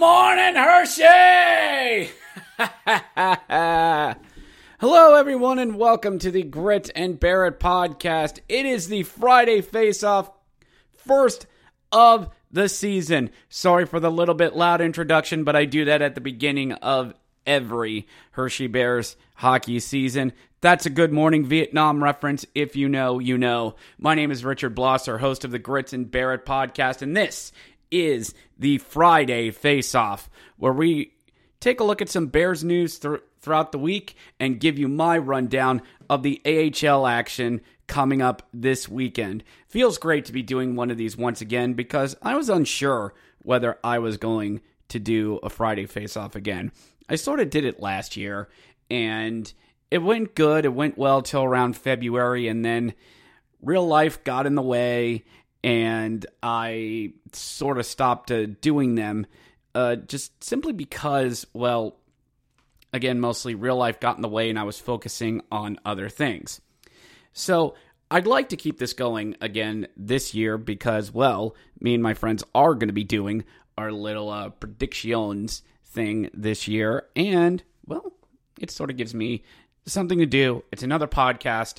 Morning, Hershey! Hello, everyone, and welcome to the Grit and Bear It podcast. It is the Friday face off, first of the season. Sorry for the little bit loud introduction, but I do that at the beginning of every Hershey Bears hockey season. That's a good morning Vietnam reference. If you know, you know. My name is Richard Blosser, host of the Grits and Bear It podcast, and this is the Friday Face Off, where we take a look at some Bears news th- throughout the week and give you my rundown of the AHL action coming up this weekend. Feels great to be doing one of these once again because I was unsure whether I was going to do a Friday Face Off again. I sort of did it last year and it went good. It went well till around February and then real life got in the way and I sort of stopped uh, doing them uh, just simply because, well, again, mostly real life got in the way and I was focusing on other things. So I'd like to keep this going again this year because, well, me and my friends are going to be doing our little uh, predictions thing this year. And, well, it sort of gives me something to do. It's another podcast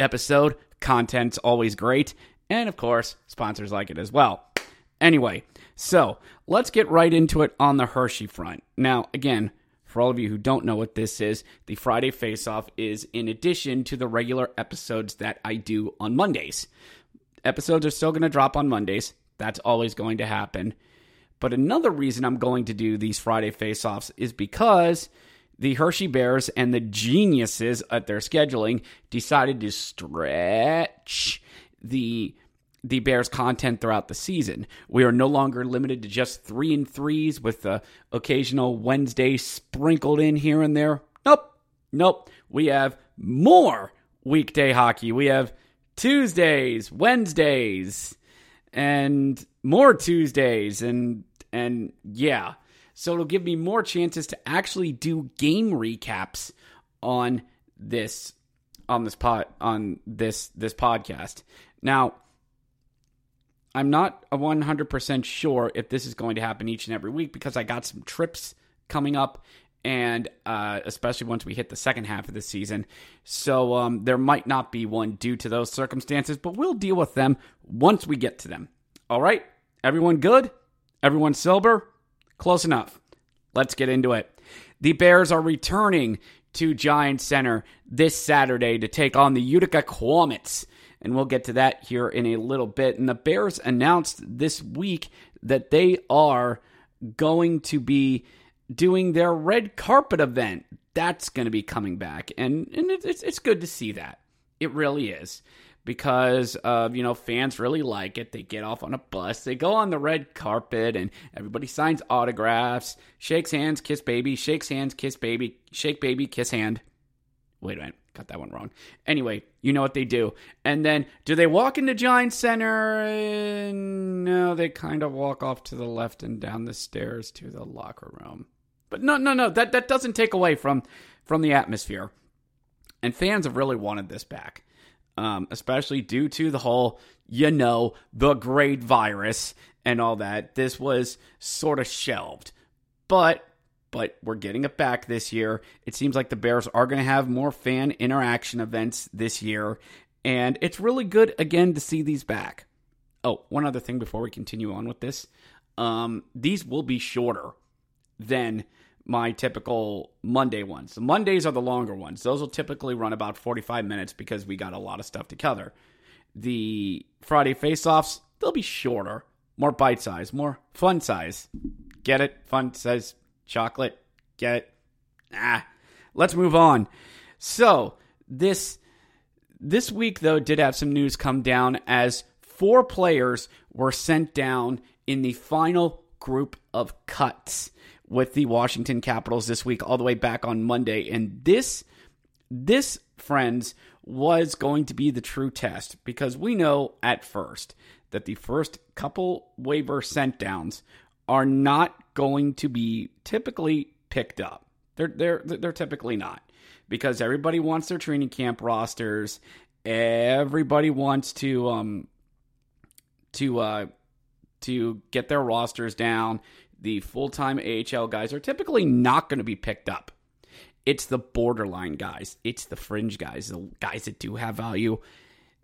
episode. Content's always great. And of course, sponsors like it as well. Anyway, so let's get right into it on the Hershey front. Now, again, for all of you who don't know what this is, the Friday Face Off is in addition to the regular episodes that I do on Mondays. Episodes are still going to drop on Mondays. That's always going to happen. But another reason I'm going to do these Friday Face Offs is because the Hershey Bears and the geniuses at their scheduling decided to stretch the the Bears content throughout the season. We are no longer limited to just three and threes with the occasional Wednesday sprinkled in here and there. Nope. Nope. We have more weekday hockey. We have Tuesdays, Wednesdays, and more Tuesdays and and yeah. So it'll give me more chances to actually do game recaps on this on this pod on this this podcast. Now, I'm not a 100% sure if this is going to happen each and every week because I got some trips coming up and uh, especially once we hit the second half of the season. So um, there might not be one due to those circumstances, but we'll deal with them once we get to them. All right, everyone good? Everyone sober? Close enough. Let's get into it. The Bears are returning to Giant Center this Saturday to take on the Utica Comets. And we'll get to that here in a little bit. And the Bears announced this week that they are going to be doing their red carpet event. That's going to be coming back. And, and it's, it's good to see that. It really is because uh, you know fans really like it. They get off on a bus, they go on the red carpet, and everybody signs autographs, shakes hands, kiss baby, shakes hands, kiss baby, shake baby, kiss hand. Wait a minute, got that one wrong. Anyway, you know what they do, and then do they walk into Giant Center? Uh, no, they kind of walk off to the left and down the stairs to the locker room. But no, no, no, that that doesn't take away from from the atmosphere. And fans have really wanted this back. um, especially due to the whole, you know, the great virus and all that. This was sort of shelved. But but we're getting it back this year. It seems like the Bears are going to have more fan interaction events this year, and it's really good again to see these back. Oh, one other thing before we continue on with this. Um, these will be shorter than my typical Monday ones. The Mondays are the longer ones. Those will typically run about 45 minutes because we got a lot of stuff to cover. The Friday face-offs, they'll be shorter, more bite size, more fun size. Get it? Fun size chocolate. Get it? Ah. Let's move on. So, this this week though did have some news come down as four players were sent down in the final group of cuts with the Washington Capitals this week all the way back on Monday and this this friends was going to be the true test because we know at first that the first couple waiver sent downs are not going to be typically picked up. They're they're they're typically not because everybody wants their training camp rosters. Everybody wants to um to uh to get their rosters down. The full-time AHL guys are typically not going to be picked up. It's the borderline guys. It's the fringe guys, the guys that do have value.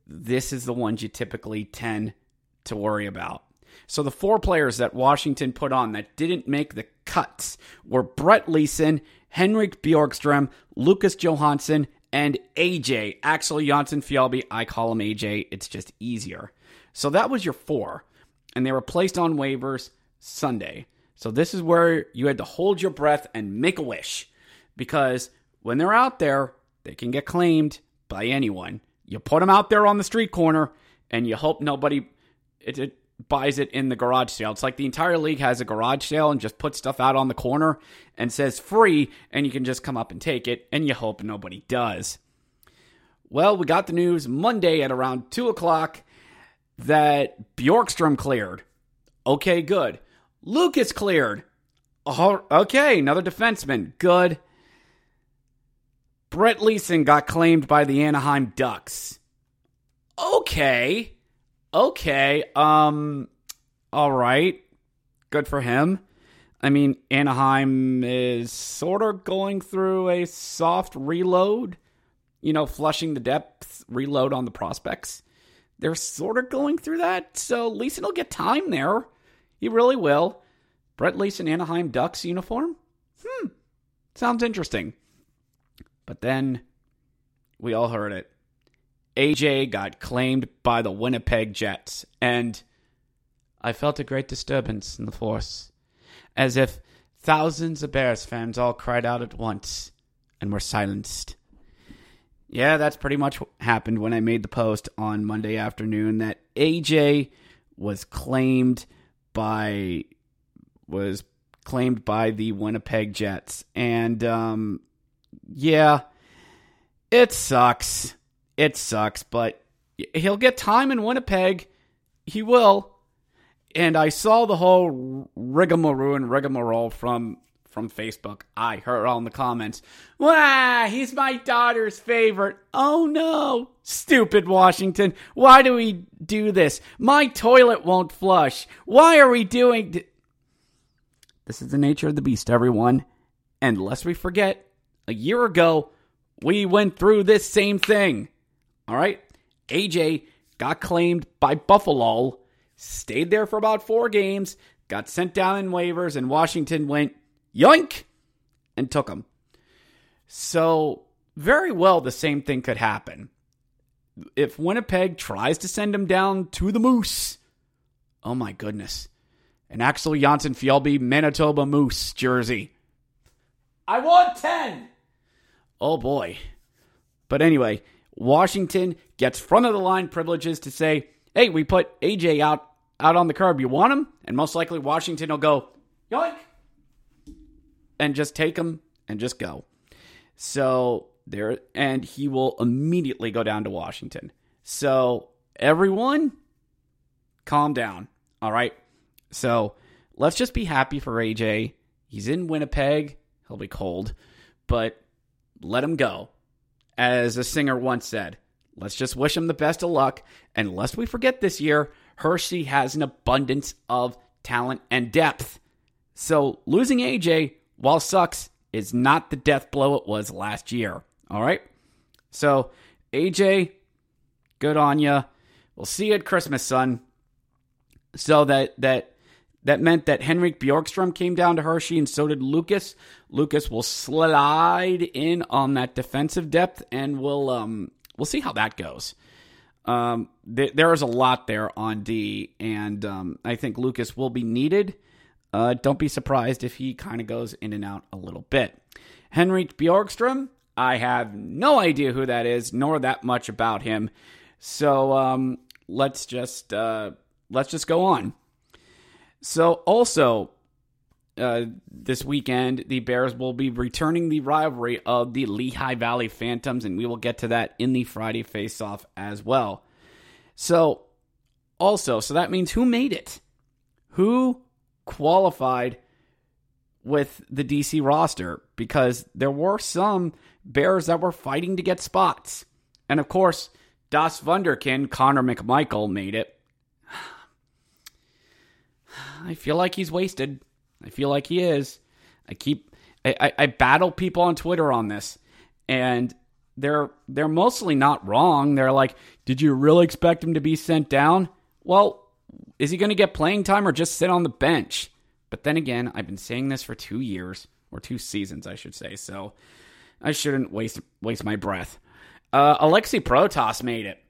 This is the ones you typically tend to worry about. So the four players that Washington put on that didn't make the cuts were Brett Leason, Henrik Bjorkstrom, Lucas Johansen, and AJ, Axel Jonsson Fjallby. I call him AJ. It's just easier. So that was your four. And they were placed on waivers Sunday. So this is where you had to hold your breath and make a wish. Because when they're out there, they can get claimed by anyone. You put them out there on the street corner and you hope nobody it, it buys it in the garage sale. It's like the entire league has a garage sale and just puts stuff out on the corner and says free, and you can just come up and take it, and you hope nobody does. Well, we got the news Monday at around 2 o'clock that Bjorkstrom cleared. Okay, good. Lucas cleared. Okay, another defenseman. Good. Brett Leason got claimed by the Anaheim Ducks. Okay. Okay. Um all right. Good for him. I mean, Anaheim is sort of going through a soft reload, you know, flushing the depth, reload on the prospects. They're sort of going through that, so Leason will get time there. He really will. Brett Leason, Anaheim Ducks uniform? Hmm. Sounds interesting. But then we all heard it. AJ got claimed by the Winnipeg Jets, and I felt a great disturbance in the force, as if thousands of Bears fans all cried out at once and were silenced. Yeah, that's pretty much what happened when I made the post on Monday afternoon that AJ was claimed by was claimed by the Winnipeg Jets. And um yeah, it sucks. It sucks, but he'll get time in Winnipeg. He will. And I saw the whole rigmarole and rigmarole from from Facebook. I heard all in the comments. Wah, he's my daughter's favorite. Oh no. Stupid Washington. Why do we do this? My toilet won't flush. Why are we doing th- This is the nature of the beast, everyone. And lest we forget, a year ago, we went through this same thing. All right? AJ got claimed by Buffalo, stayed there for about four games, got sent down in waivers, and Washington went yoink and took him. So, very well, the same thing could happen. If Winnipeg tries to send him down to the Moose, oh my goodness. An Axel Jonsson Fjallby Manitoba Moose jersey. I want 10! Oh boy. But anyway, Washington gets front of the line privileges to say, hey, we put AJ out out on the curb. You want him? And most likely Washington will go, yoink, and just take him and just go. So there, and he will immediately go down to Washington. So everyone, calm down. All right. So let's just be happy for AJ. He's in Winnipeg. He'll be cold, but let him go. As a singer once said, let's just wish him the best of luck. And lest we forget this year, Hershey has an abundance of talent and depth. So losing AJ, while sucks, is not the death blow it was last year. All right? So, AJ, good on you. We'll see you at Christmas, son. So that that that meant that Henrik Bjorkstrom came down to Hershey, and so did Lucas. Lucas will slide in on that defensive depth, and we'll um we'll see how that goes. Um, th- there is a lot there on D, and um, I think Lucas will be needed. Uh, don't be surprised if he kind of goes in and out a little bit. Henrik Bjorkstrom, I have no idea who that is, nor that much about him. So um, let's just uh, let's just go on. So also uh, this weekend, the Bears will be returning the rivalry of the Lehigh Valley Phantoms, and we will get to that in the Friday faceoff as well. So also, so that means who made it? Who qualified with the DC roster? Because there were some Bears that were fighting to get spots. And of course, Das Wunderkind, Connor McMichael, made it. I feel like he's wasted. I feel like he is. I keep I, I, I, battle people on Twitter on this, and they're they're mostly not wrong. They're like, "Did you really expect him to be sent down?" Well, is he going to get playing time or just sit on the bench? But then again, I've been saying this for two years or two seasons, I should say. So I shouldn't waste waste my breath. Uh, Aliaksei Protas made it,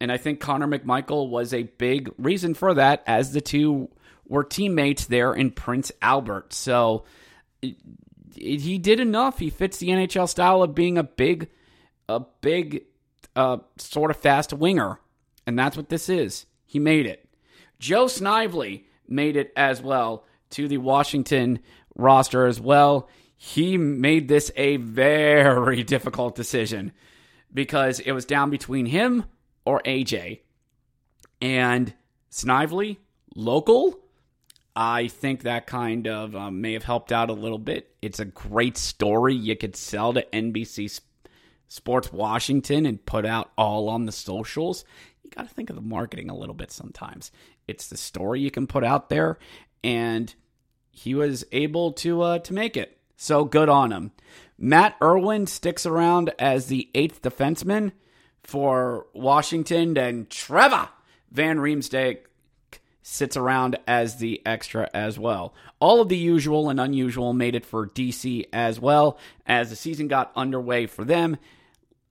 and I think Connor McMichael was a big reason for that, as the two were teammates there in Prince Albert. So he did enough. He fits the NHL style of being a big, a big, uh, sort of fast winger, and that's what this is. He made it. Joe Snively made it as well to the Washington roster as well. He made this a very difficult decision because it was down between him or AJ. And Snively, local, I think that kind of um, may have helped out a little bit. It's a great story you could sell to NBC Sports Washington and put out all on the socials. You got to think of the marketing a little bit sometimes. It's the story you can put out there, and he was able to uh, to make it. So good on him. Matt Irwin sticks around as the eighth defenseman for Washington, and Trevor Van Riemsdyk sits around as the extra as well. All of the usual and unusual made it for DC as well as the season got underway for them.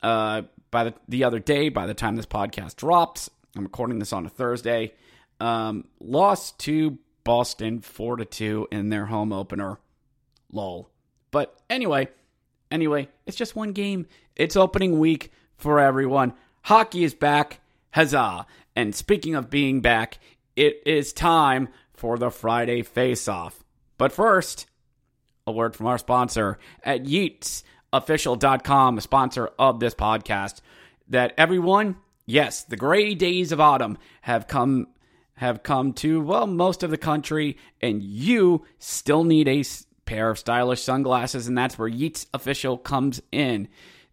Uh, by the, the other day, by the time this podcast drops, I'm recording this on a Thursday. Um, lost to Boston four to two in their home opener. Lol. But anyway, anyway, it's just one game. It's opening week for everyone. Hockey is back. Huzzah! And speaking of being back, it is time for the Friday face off. But first, a word from our sponsor at YeatsOfficial.com, a sponsor of this podcast, that everyone, yes, the gray days of autumn have come have come to well most of the country and you still need a pair of stylish sunglasses and that's where Yeats Official comes in.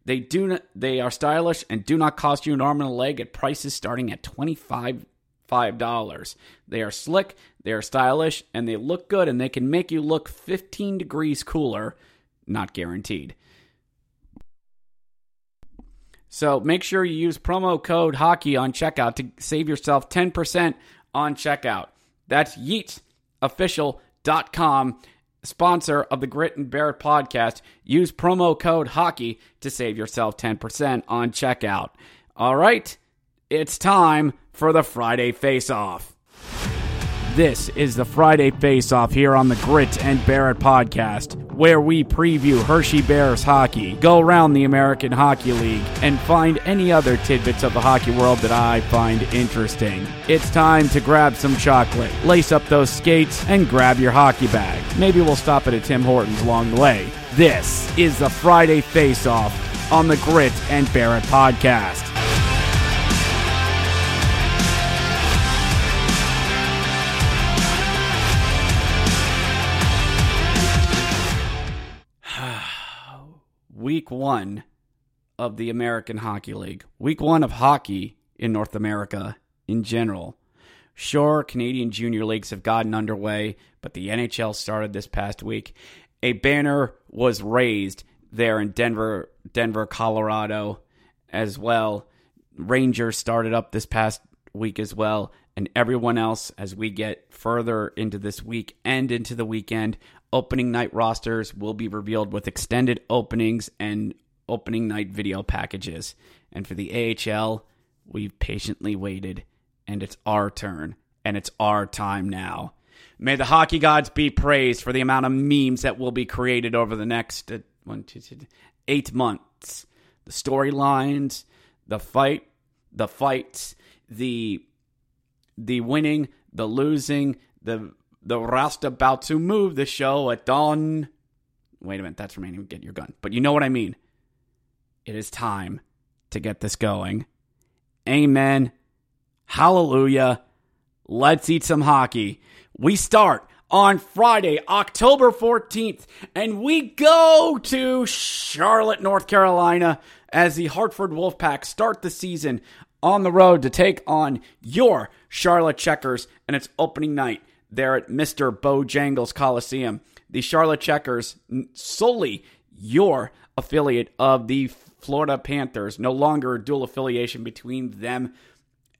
They do not, they are stylish and do not cost you an arm and a leg at prices starting at 25 $5. They are slick, they are stylish, and they look good, and they can make you look 15 degrees cooler. Not guaranteed. So make sure you use promo code hockey on checkout to save yourself 10% on checkout. That's yeatsofficial.com, sponsor of the Grit and Bear It podcast. Use promo code hockey to save yourself 10% on checkout. All right, it's time for the Friday Face Off. This is the Friday Face Off here on the Grit and Bear It podcast, where we preview Hershey Bears hockey, go around the American Hockey League, and find any other tidbits of the hockey world that I find interesting. It's time to grab some chocolate, lace up those skates, and grab your hockey bag. Maybe we'll stop at a Tim Hortons along the way. This is the Friday Face Off on the Grit and Bear It podcast. Week one of the American Hockey League. Week one of hockey in North America in general. Sure, Canadian junior leagues have gotten underway, but the NHL started this past week. A banner was raised there in Denver, Denver, Colorado, as well. Rangers started up this past week as well, and everyone else as we get further into this week and into the weekend. Opening night rosters will be revealed with extended openings and opening night video packages. And for the AHL, we've patiently waited, and it's our turn, and it's our time now. May the hockey gods be praised for the amount of memes that will be created over the next uh, one, two, two, eight months. The storylines, the fight, the fights, the the winning, the losing, the the rest about to move the show at dawn. Wait a minute, that's remaining. Get your gun, but you know what I mean. It is time to get this going. Amen. Hallelujah. Let's eat some hockey. We start on Friday, October 14th, and we go to Charlotte, North Carolina as the Hartford Wolfpack start the season on the road to take on your Charlotte Checkers and its opening night there at Mr. Bojangles Coliseum. The Charlotte Checkers, solely your affiliate of the Florida Panthers, no longer a dual affiliation between them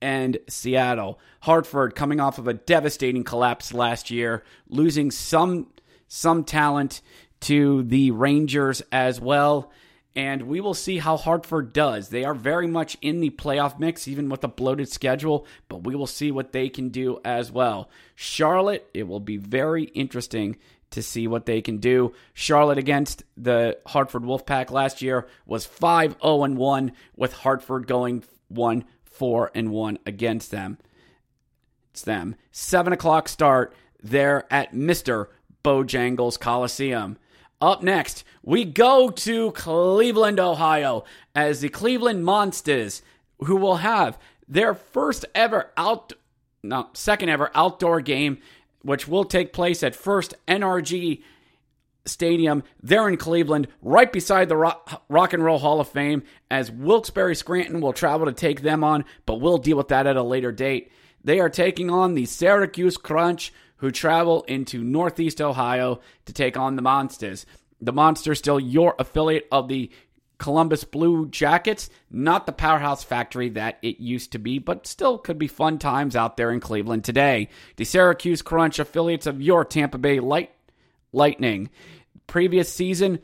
and Seattle. Hartford coming off of a devastating collapse last year, losing some some talent to the Rangers as well. And we will see how Hartford does. They are very much in the playoff mix, even with a bloated schedule, but we will see what they can do as well. Charlotte, it will be very interesting to see what they can do. Charlotte against the Hartford Wolfpack last year was 5 0 1, with Hartford going 1 4 and 1 against them. It's them. 7 o'clock start there at Mr. Bojangles Coliseum. Up next, we go to Cleveland, Ohio, as the Cleveland Monsters, who will have their first ever out, no, second ever outdoor game, which will take place at First NRG Stadium there in Cleveland, right beside the Rock, Rock and Roll Hall of Fame, as Wilkes-Barre Scranton will travel to take them on, but we'll deal with that at a later date. They are taking on the Syracuse Crunch, who travel into Northeast Ohio to take on the Monsters. The Monsters still your affiliate of the Columbus Blue Jackets, not the powerhouse factory that it used to be, but still could be fun times out there in Cleveland today. The Syracuse Crunch affiliates of your Tampa Bay Light Lightning. Previous season,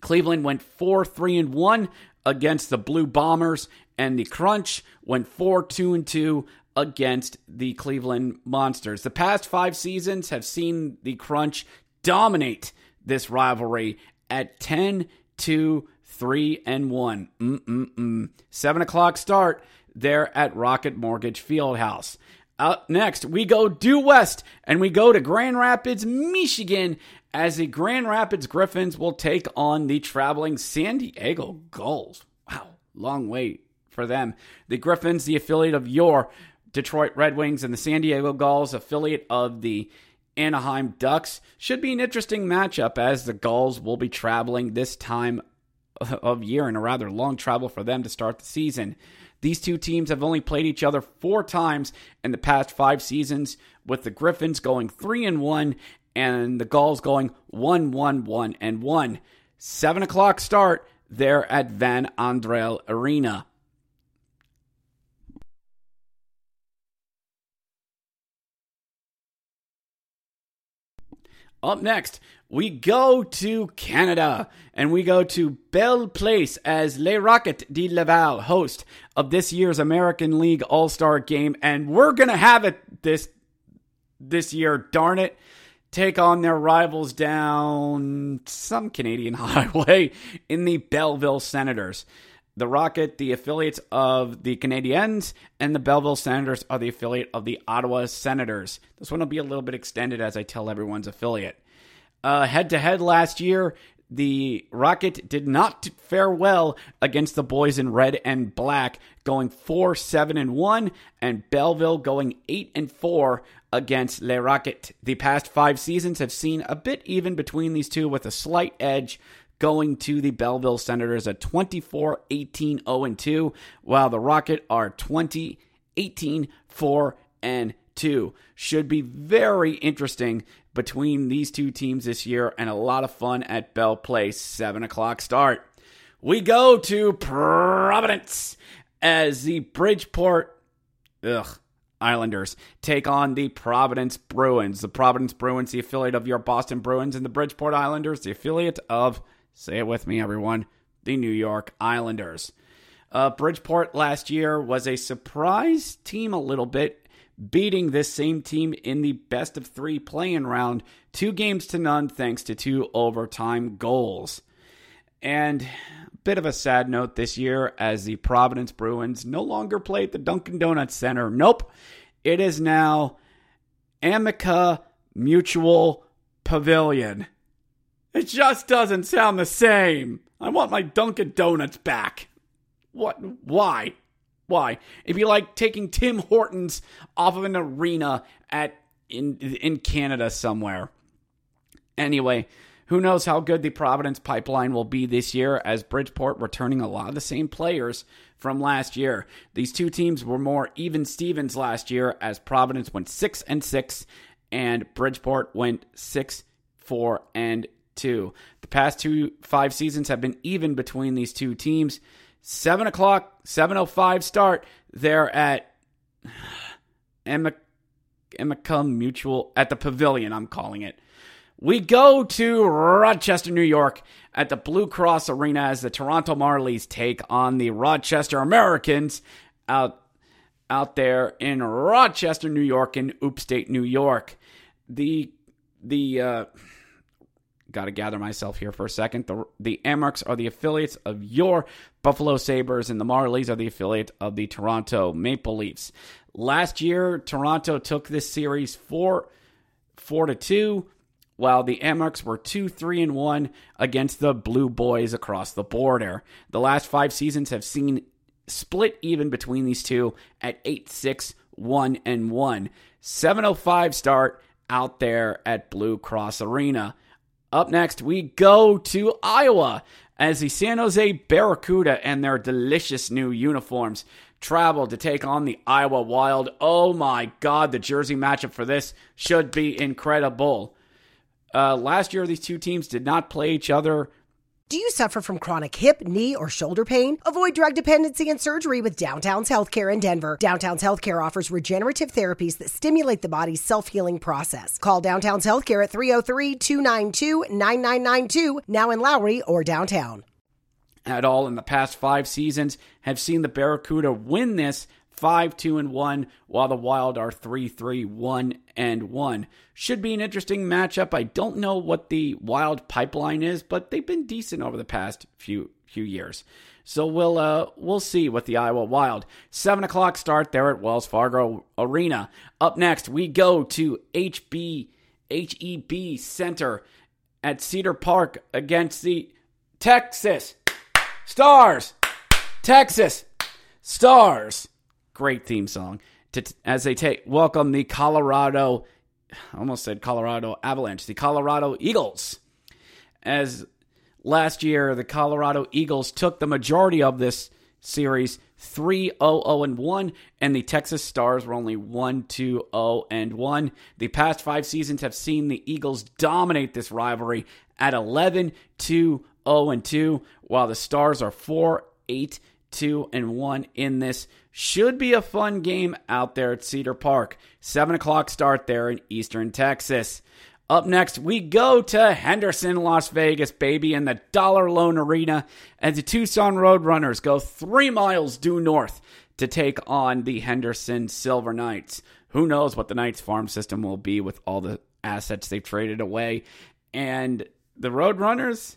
Cleveland went 4 3 and 1 against the Blue Bombers, and the Crunch went 4 2 and 2 against the Cleveland Monsters. The past five seasons have seen the Crunch dominate this rivalry at 10 2 3 and 1. Mm-mm-mm. 7 o'clock start there at Rocket Mortgage Fieldhouse. Up next, we go due west and we go to Grand Rapids, Michigan, as the Grand Rapids Griffins will take on the traveling San Diego Gulls. Wow, long wait for them. The Griffins, the affiliate of your Detroit Red Wings and the San Diego Gulls, affiliate of the Anaheim Ducks. Should be an interesting matchup as the Gulls will be traveling this time of year and a rather long travel for them to start the season. These two teams have only played each other four times in the past five seasons, with the Griffins going three and one and the Gulls going one, one, one, and one. Seven o'clock start there at Van Andel Arena. Up next, we go to Canada and we go to Bell Place as Les Rockets de Laval host of this year's American League All Star game, and we're gonna have it this this year. Darn it! Take on their rivals down some Canadian highway in the Belleville Senators. The Rocket, the affiliates of the Canadiens, and the Belleville Senators are the affiliate of the Ottawa Senators. This one will be a little bit extended as I tell everyone's affiliate. Head to head last year, the Rocket did not fare well against the boys in red and black, going 4 7 and 1, and Belleville going 8 and 4 against Le Rocket. The past five seasons have seen a bit even between these two with a slight edge going to the Belleville Senators at 24 18 0 2, while the Rocket are 20 18 4 and 2. Should be very interesting between these two teams this year and a lot of fun at Bell Place. 7 o'clock start. We go to Providence as the Bridgeport ugh, Islanders take on the Providence Bruins. The Providence Bruins, the affiliate of your Boston Bruins, and the Bridgeport Islanders, the affiliate of, say it with me, everyone, the New York Islanders. Uh, Bridgeport last year was a surprise team a little bit, beating this same team in the best of three playing round, two games to none, thanks to two overtime goals. And a bit of a sad note this year as the Providence Bruins no longer play at the Dunkin' Donuts Center. Nope. It is now Amica Mutual Pavilion. It just doesn't sound the same. I want my Dunkin' Donuts back. What? Why? Why? It'd be like taking Tim Hortons off of an arena at in in Canada somewhere. Anyway, who knows how good the Providence pipeline will be this year as Bridgeport returning a lot of the same players from last year. These two teams were more even Stevens last year as Providence went 6 and 6 and Bridgeport went 6 4 and 2. The past two five seasons have been even between these two teams. 7 o'clock, 7.05 start. They're at Emma Mutual, at the Pavilion, I'm calling it. We go to Rochester, New York at the Blue Cross Arena as the Toronto Marlies take on the Rochester Americans out out there in Rochester, New York in upstate New York. The the uh got to gather myself here for a second. The the Amerks are the affiliates of your Buffalo Sabres and the Marlies are the affiliate of the Toronto Maple Leafs. Last year Toronto took this series 4 4 to 2 while the Amerks were 2 3 and 1 against the Blue Boys across the border. The last 5 seasons have seen split even between these two at 8 6 1 and 1. 705 start out there at Blue Cross Arena. Up next, we go to Iowa as the San Jose Barracuda and their delicious new uniforms travel to take on the Iowa Wild. Oh my God, the jersey matchup for this should be incredible. Uh, last year, these two teams did not play each other. Do you suffer from chronic hip, knee, or shoulder pain? Avoid drug dependency and surgery with Downtown's Healthcare in Denver. Downtown's Healthcare offers regenerative therapies that stimulate the body's self healing process. Call Downtown's Healthcare at 303 292 9992, now in Lowry or downtown. At all in the past five seasons, have seen the Barracuda win this 5 2 and 1, while the Wild are 3 3 1 and 1. Should be an interesting matchup. I don't know what the Wild pipeline is, but they've been decent over the past few few years. So we'll uh, we'll see what the Iowa Wild. Seven o'clock start there at Wells Fargo Arena. Up next, we go to HB HEB Center at Cedar Park against the Texas Stars. Texas Stars great theme song to, as they take welcome the Colorado I almost said Colorado Avalanche, the Colorado Eagles. As last year the Colorado Eagles took the majority of this series 3 0 and 1 and the Texas Stars were only 1 2 0 and 1. The past 5 seasons have seen the Eagles dominate this rivalry at 11 2 0 and 2 while the Stars are 4 8 2 and 1 in this should be a fun game out there at Cedar Park. 7 o'clock start there in Eastern Texas. Up next, we go to Henderson, Las Vegas, baby, in the Dollar Loan Arena as the Tucson Roadrunners go three miles due north to take on the Henderson Silver Knights. Who knows what the Knights farm system will be with all the assets they've traded away. And the Roadrunners,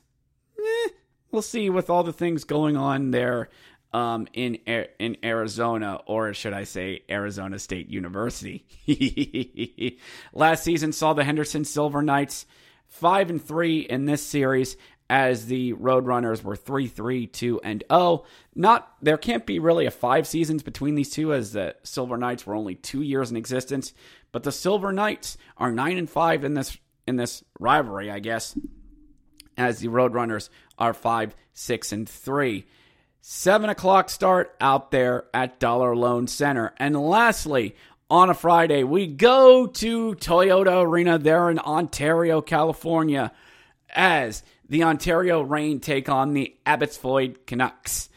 eh, we'll see with all the things going on there um, in in Arizona, or should I say, Arizona State University. Last season saw the Henderson Silver Knights five and three in this series, as the Roadrunners were three three two and oh. Not there can't be really a five seasons between these two, as the Silver Knights were only two years in existence. But the Silver Knights are nine and five in this in this rivalry, I guess. as the Roadrunners are five, six, and three. Seven o'clock start out there at Dollar Loan Center. And lastly, on a Friday, we go to Toyota Arena there in Ontario, California, as the Ontario Reign take on the Abbotsford Canucks.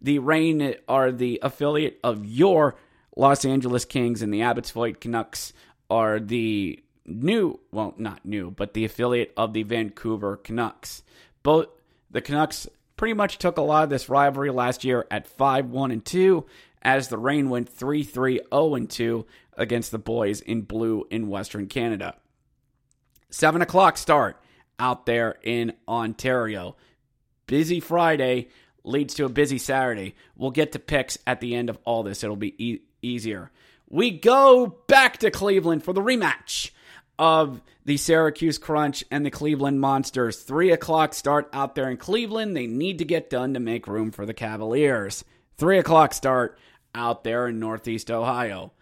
The Reign are the affiliate of your Los Angeles Kings, and the Abbotsford Canucks are the new, well, not new, but the affiliate of the Vancouver Canucks. Both the Canucks pretty much took a lot of this rivalry last year at 5 1 and 2, as the Reign went 3 3 0 and 2 against the boys in blue in Western Canada. 7 o'clock start out there in Ontario. Busy Friday leads to a busy Saturday. We'll get to picks at the end of all this, it'll be e- easier. We go back to Cleveland for the rematch of the Syracuse Crunch and the Cleveland Monsters. Three o'clock start out there in Cleveland. They need to get done to make room for the Cavaliers. Three o'clock start out there in Northeast Ohio.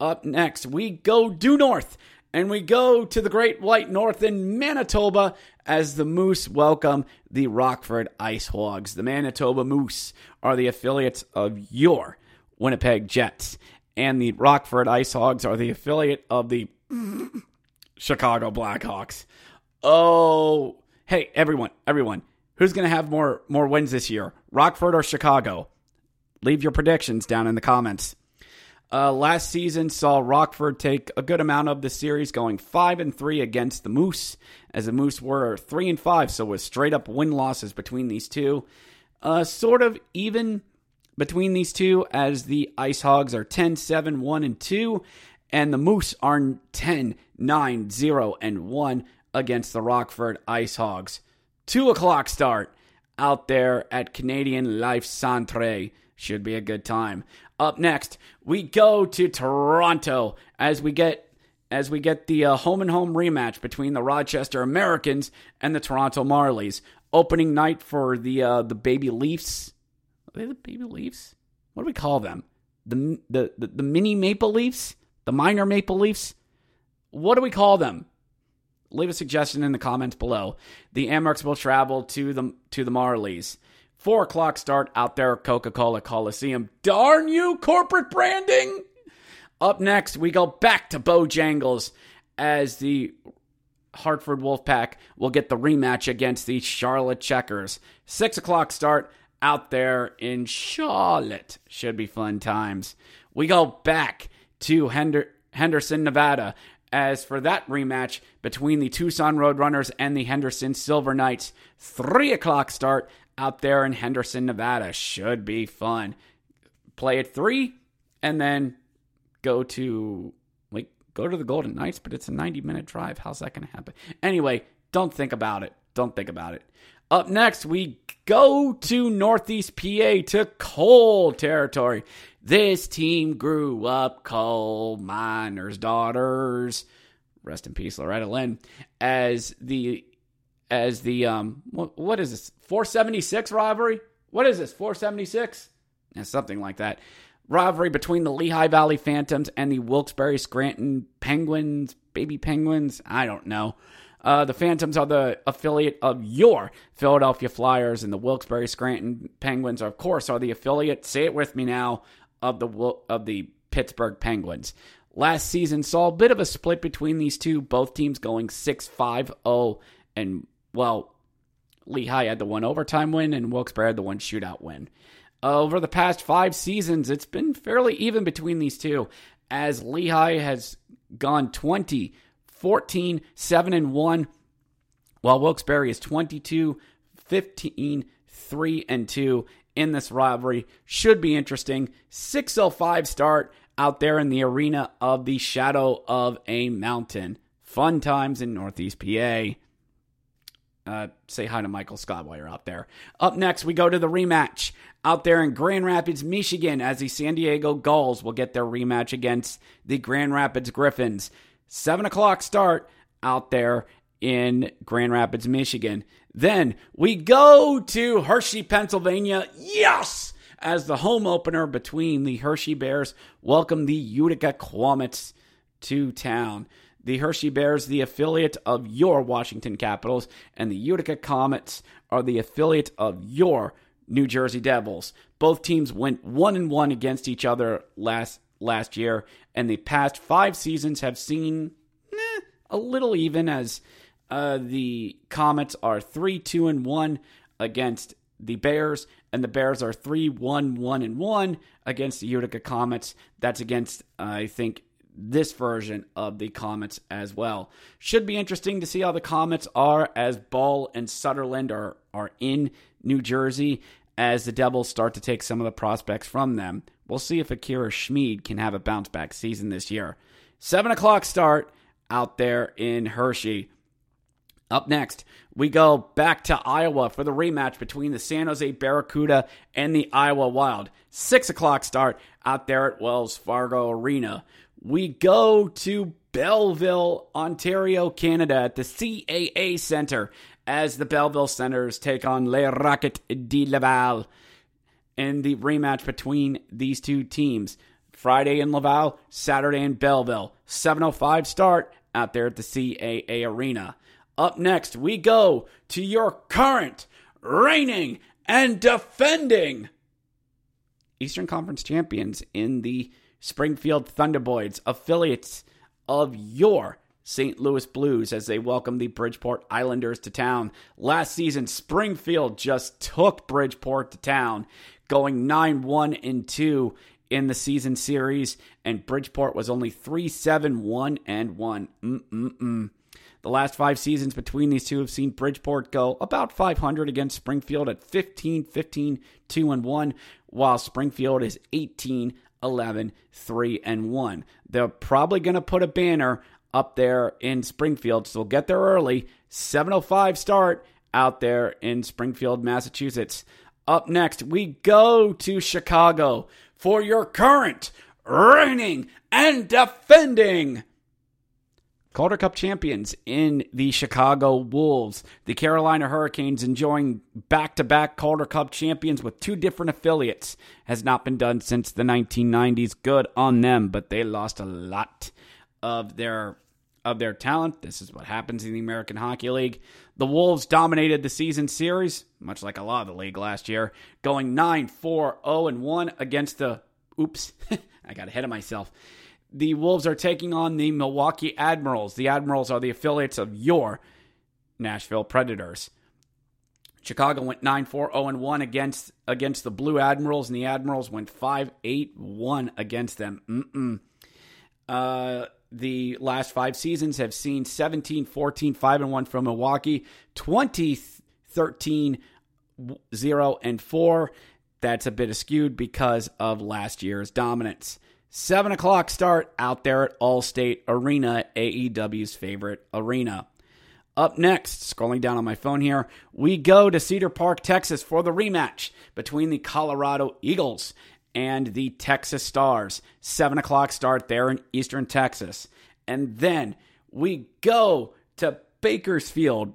Up next, we go due north and we go to the Great White North in Manitoba as the Moose welcome the Rockford Ice Hogs. The Manitoba Moose are the affiliates of your Winnipeg Jets, and the Rockford Ice Hogs are the affiliate of the Chicago Blackhawks. Oh, hey everyone, everyone, who's going to have more more wins this year? Rockford or Chicago? Leave your predictions down in the comments. Uh, last season saw Rockford take a good amount of the series, going five and three against the Moose, as the Moose were three and five, so was straight up win losses between these two. Uh, sort of even between these two, as the Ice Hogs are 10 7 1 and 2, and the Moose are 10 9 0 and 1 against the Rockford Ice Hogs. Two o'clock start out there at Canadian Life Centre. Should be a good time. Up next, we go to Toronto as we get as we get the uh, home and home rematch between the Rochester Americans and the Toronto Marlies. Opening night for the uh, the Baby Leafs. Are they the Baby Leafs? What do we call them? The the the, the mini Maple Leafs, the minor Maple Leafs. What do we call them? Leave a suggestion in the comments below. The Amerks will travel to the to the Marlies. Four o'clock start out there Coca Cola Coliseum. Darn you, corporate branding! Up next, we go back to Bojangles as the Hartford Wolfpack will get the rematch against the Charlotte Checkers. Six o'clock start out there in Charlotte. Should be fun times. We go back to Hender- Henderson, Nevada. As for that rematch between the Tucson Roadrunners and the Henderson Silver Knights, three o'clock start out there in Henderson, Nevada. Should be fun. Play at three and then go to like go to the Golden Knights, but it's a 90 minute drive. How's that gonna happen? Anyway, don't think about it. Don't think about it. Up next, we go to Northeast PA to coal territory. This team grew up coal miners' daughters. Rest in peace, Loretta Lynn. As the as the um what, what is this 476 rivalry? What is this 476? Yeah, something like that. Rivalry between the Lehigh Valley Phantoms and the Wilkes-Barre Scranton Penguins, baby Penguins. I don't know. Uh, the Phantoms are the affiliate of your Philadelphia Flyers, and the Wilkes-Barre Scranton Penguins, of course, are the affiliate. Say it with me now of the of the Pittsburgh Penguins. Last season saw a bit of a split between these two, both teams going 6-5-0 and well, Lehigh had the one overtime win and Wilkes-Barre had the one shootout win. over the past five seasons, it's been fairly even between these two, as Lehigh has gone 20, 14, 7, and 1, while Wilkes-Barre is 22, 15, 3, and 2 in this rivalry. Should be interesting. 605 start out there in the arena of the Shadow of a Mountain. Fun times in Northeast PA. Uh, say hi to Michael Scott while you're out there. Up next, we go to the rematch out there in Grand Rapids, Michigan, as the San Diego Gulls will get their rematch against the Grand Rapids Griffins. Seven o'clock start out there in Grand Rapids, Michigan. Then we go to Hershey, Pennsylvania. Yes! As the home opener between the Hershey Bears welcome the Utica Comets to town. The Hershey Bears, the affiliate of your Washington Capitals, and the Utica Comets are the affiliate of your New Jersey Devils. Both teams went one and one against each other last last year, and the past five seasons have seen eh, a little even as uh, the Comets are three two and one against the Bears, and the Bears are 3 1 1 and 1 against the Utica Comets. That's against, uh, I think, this version of the Comets as well. Should be interesting to see how the Comets are as Ball and Zetterlund are, are in New Jersey as the Devils start to take some of the prospects from them. We'll see if Akira Schmid can have a bounce back season this year. 7 o'clock start out there in Hershey. Up next, we go back to Iowa for the rematch between the San Jose Barracuda and the Iowa Wild. Six o'clock start out there at Wells Fargo Arena. We go to Belleville, Ontario, Canada at the CAA Center as the Belleville Senators take on Les Rockets de Laval in the rematch between these two teams. Friday in Laval, Saturday in Belleville. 7:05 start out there at the CAA Arena. Up next, we go to your current, reigning, and defending Eastern Conference champions in the Springfield Thunderbirds, affiliates of your St. Louis Blues as they welcome the Bridgeport Islanders to town. Last season, Springfield just took Bridgeport to town, going 9 1 and 2 in the season series, and Bridgeport was only 3 7 1 and 1. Mm-mm-mm. The last five seasons between these two have seen Bridgeport go about 500 against Springfield at 15, 15, 2 and 1, while Springfield is 18, 11, 3 and 1. They're probably going to put a banner up there in Springfield, so we'll get there early. 7:05 start out there in Springfield, Massachusetts. Up next, we go to Chicago for your current reigning and defending Calder Cup champions in the Chicago Wolves. The Carolina Hurricanes enjoying back to back Calder Cup champions with two different affiliates. Has not been done since the 1990s. Good on them, but they lost a lot of their of their talent. This is what happens in the American Hockey League. The Wolves dominated the season series, much like a lot of the league last year, going 9 4 0 and 1 against the. Oops, I got ahead of myself the Wolves are taking on the Milwaukee Admirals. The Admirals are the affiliates of your Nashville Predators. Chicago went 9-4 0-1 against against the Blue Admirals and the Admirals went 5-8-1 against them. Uh, the last 5 seasons have seen 17 14 5 and 1 from Milwaukee, 20 13 0 and 4. That's a bit askewed because of last year's dominance. 7 o'clock start out there at Allstate Arena, AEW's favorite arena. Up next, scrolling down on my phone here, we go to Cedar Park, Texas for the rematch between the Colorado Eagles and the Texas Stars. 7 o'clock start there in Eastern Texas. And then we go to Bakersfield,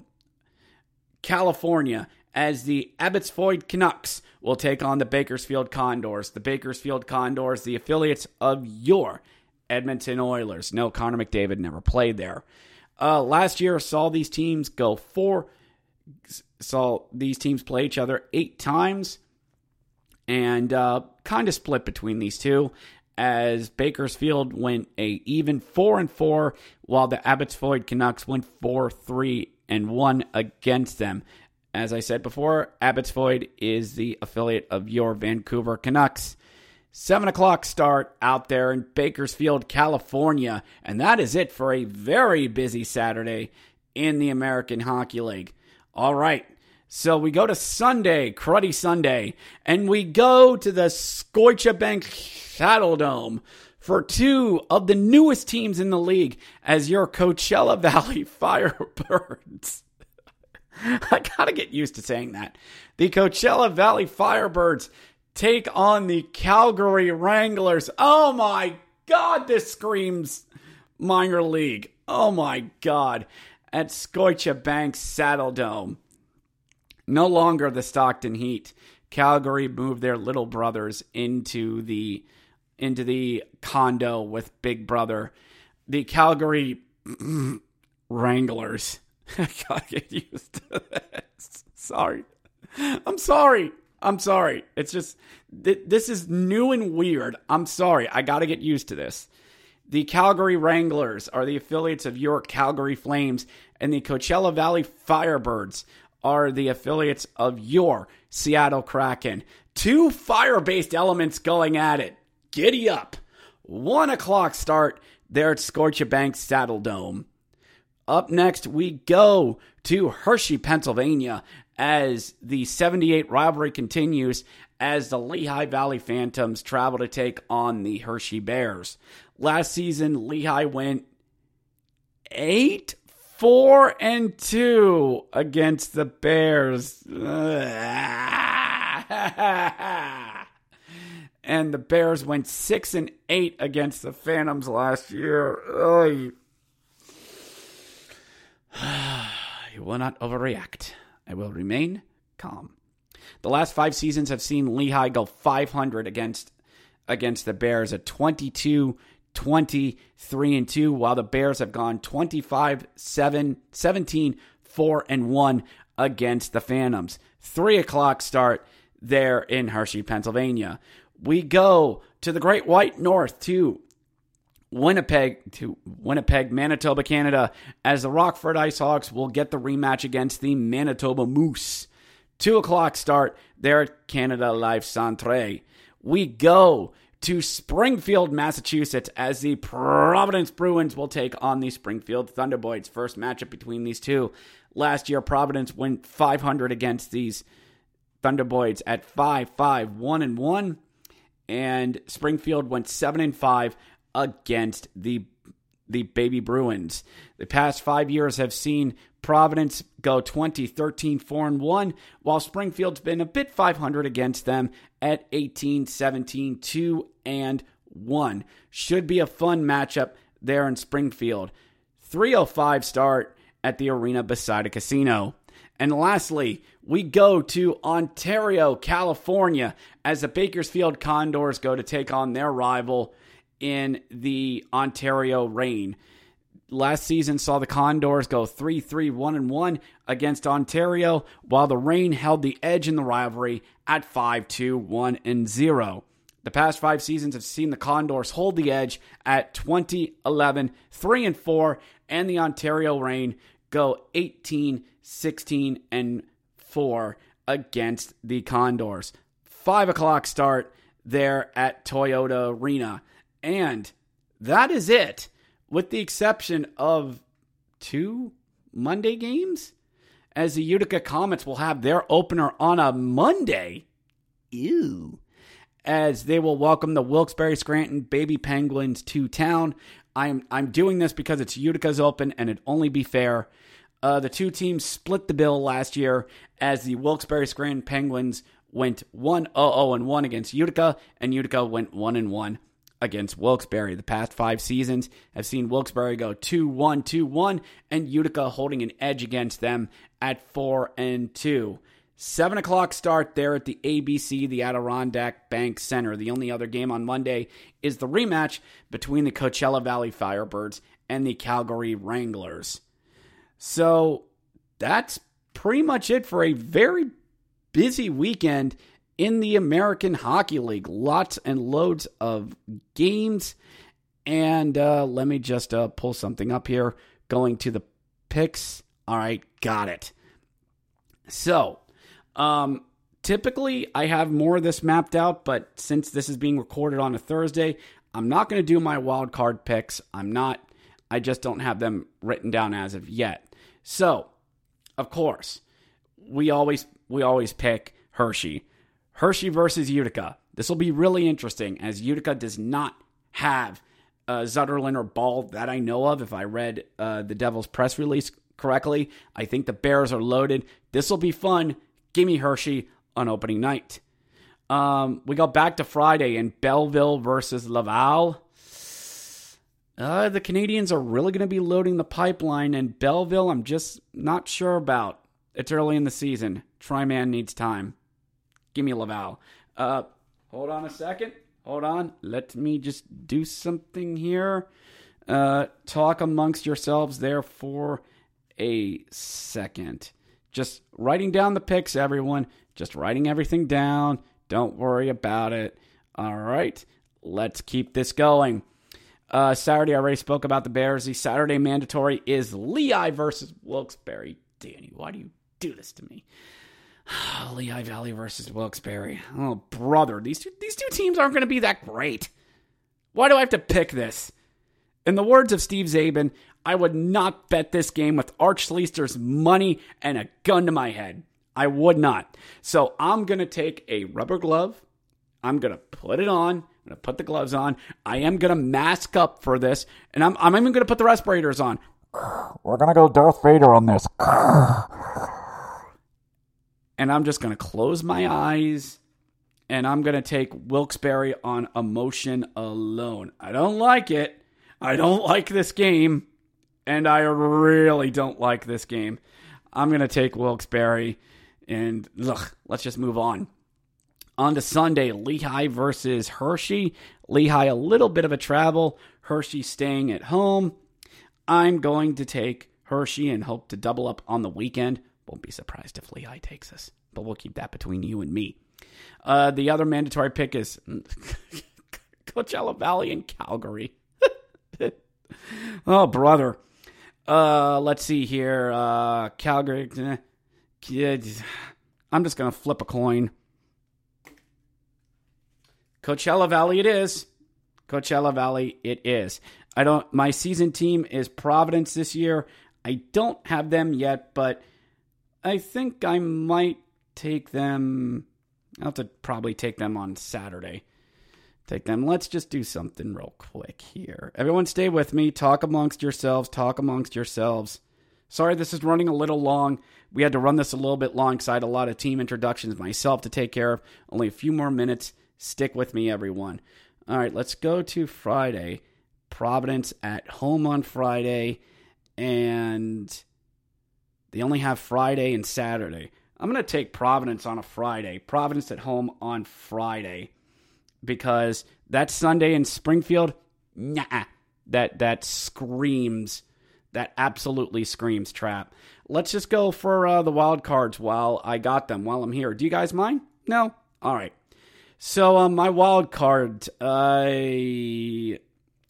California, as the Abbotsford Canucks will take on the Bakersfield Condors. The Bakersfield Condors, the affiliates of your Edmonton Oilers. No, Connor McDavid never played there. Uh, last year saw these teams go four, saw these teams play each other eight times, and uh, kind of split between these two. As Bakersfield went a even four and four, while the Abbotsford Canucks went four three and one against them. As I said before, Abbotsford is the affiliate of your Vancouver Canucks. 7 o'clock start out there in Bakersfield, California. And that is it for a very busy Saturday in the American Hockey League. All right. So we go to Sunday, Cruddy Sunday, and we go to the Scotiabank Saddledome for two of the newest teams in the league as your Coachella Valley Firebirds I gotta get used to saying that. The Coachella Valley Firebirds take on the Calgary Wranglers. Oh my God, this screams minor league. Oh my God. At Scotiabank Saddledome. No longer the Stockton Heat. Calgary moved their little brothers into the into the condo with Big Brother. The Calgary Wranglers. I gotta get used to this. Sorry. I'm sorry. I'm sorry. It's just, th- this is new and weird. I'm sorry. I gotta get used to this. The Calgary Wranglers are the affiliates of your Calgary Flames, and the Coachella Valley Firebirds are the affiliates of your Seattle Kraken. Two fire based elements going at it. Giddy up. One o'clock start there at Scorchabank Saddle Saddledome. Up next, we go to Hershey, Pennsylvania, as the 78 rivalry continues as the Lehigh Valley Phantoms travel to take on the Hershey Bears. Last season, Lehigh went 8 4 and 2 against the Bears. and the Bears went 6 and 8 against the Phantoms last year. Oy. you will not overreact. I will remain calm. The last five seasons have seen Lehigh go 500 against against the Bears at 22 20 3 and 2 while the Bears have gone 25 7 17 4 and 1 against the Phantoms. 3 o'clock start there in Hershey, Pennsylvania. We go to the Great White North to Winnipeg to Winnipeg, Manitoba, Canada, as the Rockford IceHogs will get the rematch against the Manitoba Moose. Two o'clock start there at Canada Life Centre. We go to Springfield, Massachusetts, as the Providence Bruins will take on the Springfield Thunderbirds. First matchup between these two. Last year, Providence went 500 against these Thunderbirds at 5 5 1 and 1 and Springfield went 7 and 5 against the the baby Bruins. The past 5 years have seen Providence go 20 13 4 and 1 while Springfield's been a bit 500 against them at 18 17 2 and 1. Should be a fun matchup there in Springfield. 305 start at the arena beside a casino. And lastly, we go to Ontario, California, as the Bakersfield Condors go to take on their rival in the Ontario Reign. Last season saw the Condors go 3 3 1 1 against Ontario, while the Reign held the edge in the rivalry at 5 2 1 0. The past five seasons have seen the Condors hold the edge at 20 11 3 4, and the Ontario Reign go 18 16 and 4 against the Condors. Five o'clock start there at Toyota Arena. And that is it, with the exception of two Monday games, as the Utica Comets will have their opener on a Monday. Ew. As they will welcome the Wilkes-Barre Scranton Baby Penguins to town. I'm I'm doing this because it's Utica's open and it'd only be fair. Uh, the two teams split the bill last year as the Wilkes-Barre Scranton Penguins went 1 0 and 1 against Utica, and Utica went 1 and 1 against Wilkes-Barre. The past five seasons have seen Wilkes-Barre go 2 1 2 1, and Utica holding an edge against them at 4 and 2. 7 o'clock start there at the ABC, the Adirondack Bank Center. The only other game on Monday is the rematch between the Coachella Valley Firebirds and the Calgary Wranglers. So that's pretty much it for a very busy weekend in the American Hockey League. Lots and loads of games. And uh, let me just uh, pull something up here. Going to the picks. All right, got it. So, um, typically I have more of this mapped out, but since this is being recorded on a Thursday, I'm not going to do my wild card picks. I'm not. I just don't have them written down as of yet. So, of course, we always we always pick Hershey. Hershey versus Utica. This will be really interesting as Utica does not have uh, Zetterlund or Ball that I know of. If I read uh, the Devils press release correctly, I think the Bears are loaded. This will be fun. Give me Hershey on opening night. Um, we go back to Friday in Belleville versus Laval. Uh, the Canadiens are really going to be loading the pipeline, and Belleville, I'm just not sure about. It's early in the season. Troy Mann needs time. Give me Laval. Uh, hold on a second. Hold on. Let me just do something here. Uh, talk amongst yourselves there for a second. Just writing down the picks, everyone. Just writing everything down. Don't worry about it. All right, let's keep this going. Uh, Saturday, I already spoke about the Bears. The Saturday mandatory is Lehigh versus Wilkes-Barre. Danny, why do you do this to me? Lehigh Valley versus Wilkes-Barre. Oh, brother, these two, these two teams aren't going to be that great. Why do I have to pick this? In the words of Steve Zabin, I would not bet this game with Arch Schleister's money and a gun to my head. I would not. So I'm going to take a rubber glove. I'm going to put it on. I'm going to put the gloves on. I am going to mask up for this. And I'm, I'm even going to put the respirators on. We're going to go Darth Vader on this. And I'm just going to close my eyes and I'm going to take Wilkes-Barre on emotion alone. I don't like it. I don't like this game. And I really don't like this game. I'm going to take Wilkes-Barre and ugh, let's just move on. On to Sunday, Lehigh versus Hershey. Lehigh, a little bit of a travel. Hershey staying at home. I'm going to take Hershey and hope to double up on the weekend. Won't be surprised if Lehigh takes us, but we'll keep that between you and me. Uh, the other mandatory pick is Coachella Valley and Calgary. oh, brother. Uh, let's see here. Uh, Calgary. Eh, I'm just going to flip a coin. Coachella Valley it is. Coachella Valley it is. I don't my season team is Providence this year. I don't have them yet, but I think I might take them I'll have to probably take them on Saturday. Take them. Let's just do something real quick here. Everyone stay with me. Talk amongst yourselves. Talk amongst yourselves. Sorry, this is running a little long. We had to run this a little bit long because I had a lot of team introductions myself to take care of. Only a few more minutes. Stick with me, everyone. All right, let's go to Friday. Providence at home on Friday. And they only have Friday and Saturday. I'm going to take Providence on a Friday. Providence at home on Friday because that Sunday in Springfield, nah, that that screams, that absolutely screams trap. Let's just go for uh, the wild cards while I got them while I'm here. Do you guys mind? No. All right. So um, my wild card, I uh,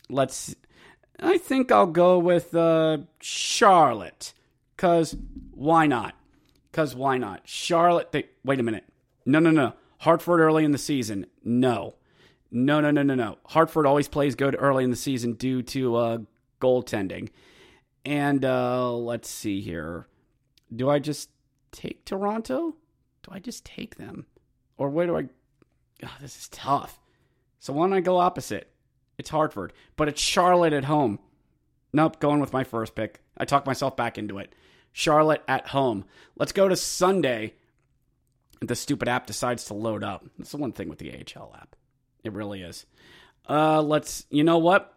let's. I think I'll go with uh, Charlotte, cause why not? Cause why not? Charlotte. They, wait a minute. No, no, no. Hartford early in the season. No. No, no, no, no, no. Hartford always plays good early in the season due to uh, goaltending. And uh, let's see here. Do I just take Toronto? Do I just take them? Or where do I. Oh, this is tough. So why don't I go opposite? It's Hartford, but it's Charlotte at home. Nope, going with my first pick. I talked myself back into it. Charlotte at home. Let's go to Sunday. The stupid app decides to load up. That's the one thing with the AHL app. It really is. Uh, let's, you know what?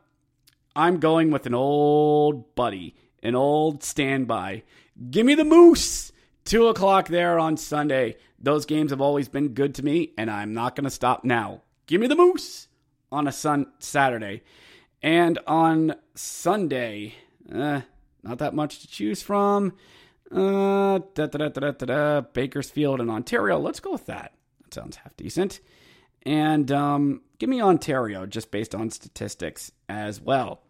I'm going with an old buddy, an old standby. Give me the Moose. Two o'clock there on Sunday. Those games have always been good to me, and I'm not going to stop now. Give me the Moose on a sun Saturday, and on Sunday. Uh, not that much to choose from. Uh, Bakersfield and Ontario. Let's go with that. That sounds half decent. And um, give me Ontario just based on statistics as well.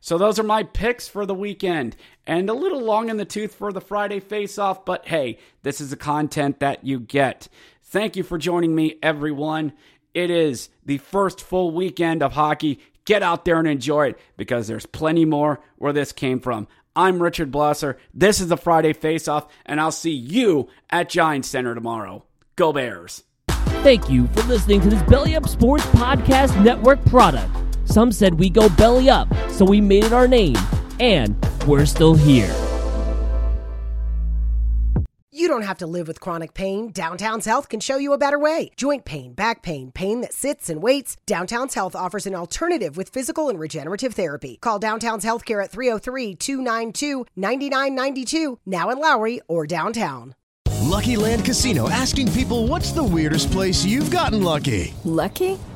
So those are my picks for the weekend. And a little long in the tooth for the Friday face off, but hey, this is the content that you get. Thank you for joining me, everyone. It is the first full weekend of hockey. Get out there and enjoy it because there's plenty more where this came from. I'm Richard Blosser. This is the Friday Face Off, and I'll see you at Giants Center tomorrow. Go Bears. Thank you for listening to this Belly Up Sports Podcast Network product. Some said we go belly up, so we made it our name, and we're still here. You don't have to live with chronic pain. Downtown's Health can show you a better way. Joint pain, back pain, pain that sits and waits. Downtown's Health offers an alternative with physical and regenerative therapy. Call Downtown's Healthcare at 303 292 9992, now in Lowry or downtown. Lucky Land Casino asking people what's the weirdest place you've gotten lucky? Lucky?